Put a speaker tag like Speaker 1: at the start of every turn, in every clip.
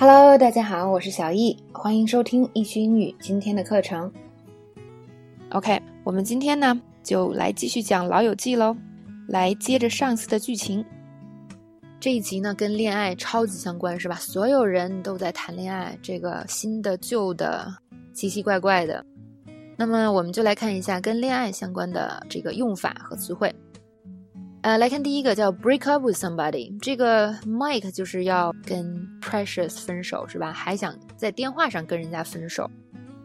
Speaker 1: Hello，大家好，我是小易，欢迎收听易趣英语今天的课程。OK，我们今天呢就来继续讲《老友记》喽，来接着上次的剧情。这一集呢跟恋爱超级相关，是吧？所有人都在谈恋爱，这个新的、旧的、奇奇怪怪的。那么我们就来看一下跟恋爱相关的这个用法和词汇。呃，来看第一个叫 break up with somebody，这个 Mike 就是要跟 Precious 分手，是吧？还想在电话上跟人家分手。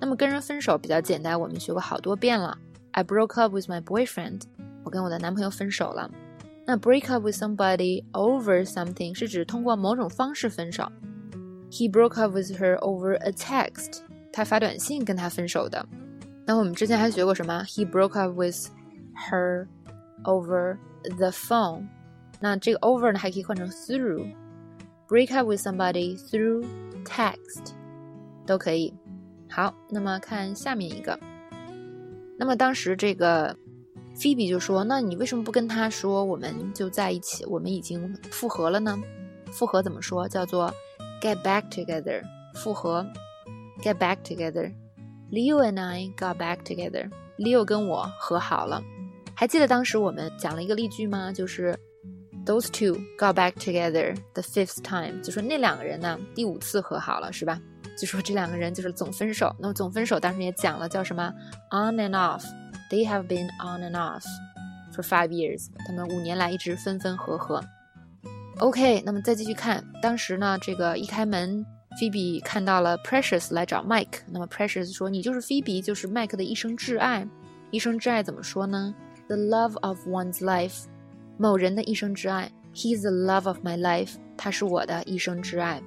Speaker 1: 那么跟人分手比较简单，我们学过好多遍了。I broke up with my boyfriend，我跟我的男朋友分手了。那 break up with somebody over something 是指通过某种方式分手。He broke up with her over a text，他发短信跟他分手的。那我们之前还学过什么？He broke up with her Over the phone。那这个 over 呢还可以换成 through。break up with somebody through text 都可以。好，那么看下面一个。那么当时这个菲比就说：“那你为什么不跟他说我们就在一起，我们已经复合了呢？复合怎么说？叫做 get back together。复合，get back together。Leo and I got back together。Leo 跟我和好了。还记得当时我们讲了一个例句吗？就是 those two got back together the fifth time，就说那两个人呢第五次和好了，是吧？就说这两个人就是总分手。那么总分手当时也讲了叫什么 on and off。” They have been on and off for five years。他们五年来一直分分合合。OK，那么再继续看，当时呢，这个一开门，Phoebe 看到了 Precious 来找 Mike。那么 Precious 说：“你就是 Phoebe，就是 Mike 的一生挚爱。一生挚爱怎么说呢 ？The love of one's life，某人的一生挚爱。He's the love of my life，他是我的一生挚爱。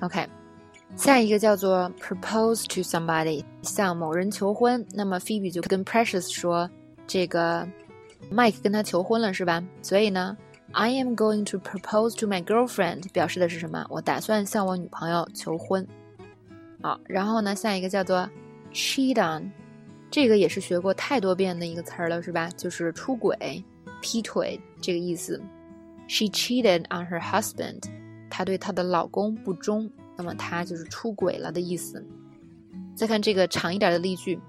Speaker 1: OK。下一个叫做 propose to somebody，向某人求婚。那么 Phoebe 就跟 Precious 说，这个 Mike 跟他求婚了，是吧？所以呢，I am going to propose to my girlfriend，表示的是什么？我打算向我女朋友求婚。好，然后呢，下一个叫做 cheat on， 这个也是学过太多遍的一个词儿了，是吧？就是出轨、劈腿这个意思。She cheated on her husband，她对她的老公不忠。那么她就是出轨了的意思。再看这个长一点的例句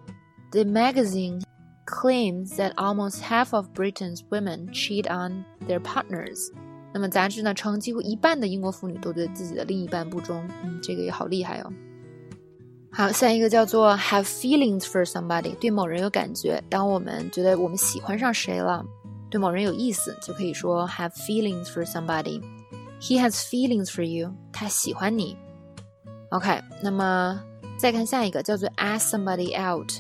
Speaker 1: ：The magazine claims that almost half of Britain's women cheat on their partners。那么杂志呢称几乎一半的英国妇女都对自己的另一半不忠。嗯，这个也好厉害哦。好，下一个叫做 have feelings for somebody，对某人有感觉。当我们觉得我们喜欢上谁了，对某人有意思，就可以说 have feelings for somebody。He has feelings for you，他喜欢你。OK，那么再看下一个，叫做 ask somebody out，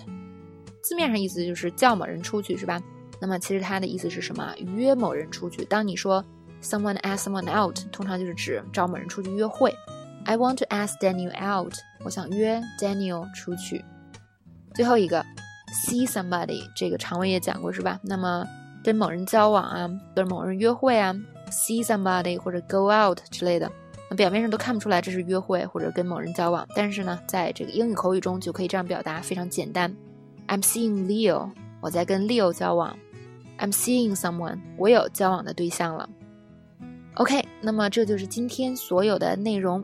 Speaker 1: 字面上意思就是叫某人出去，是吧？那么其实它的意思是什么？约某人出去。当你说 someone ask someone out，通常就是指找某人出去约会。I want to ask Daniel out，我想约 Daniel 出去。最后一个 see somebody，这个常文也讲过，是吧？那么跟某人交往啊，跟某人约会啊，see somebody 或者 go out 之类的。那表面上都看不出来这是约会或者跟某人交往，但是呢，在这个英语口语中就可以这样表达，非常简单。I'm seeing Leo，我在跟 Leo 交往。I'm seeing someone，我有交往的对象了。OK，那么这就是今天所有的内容。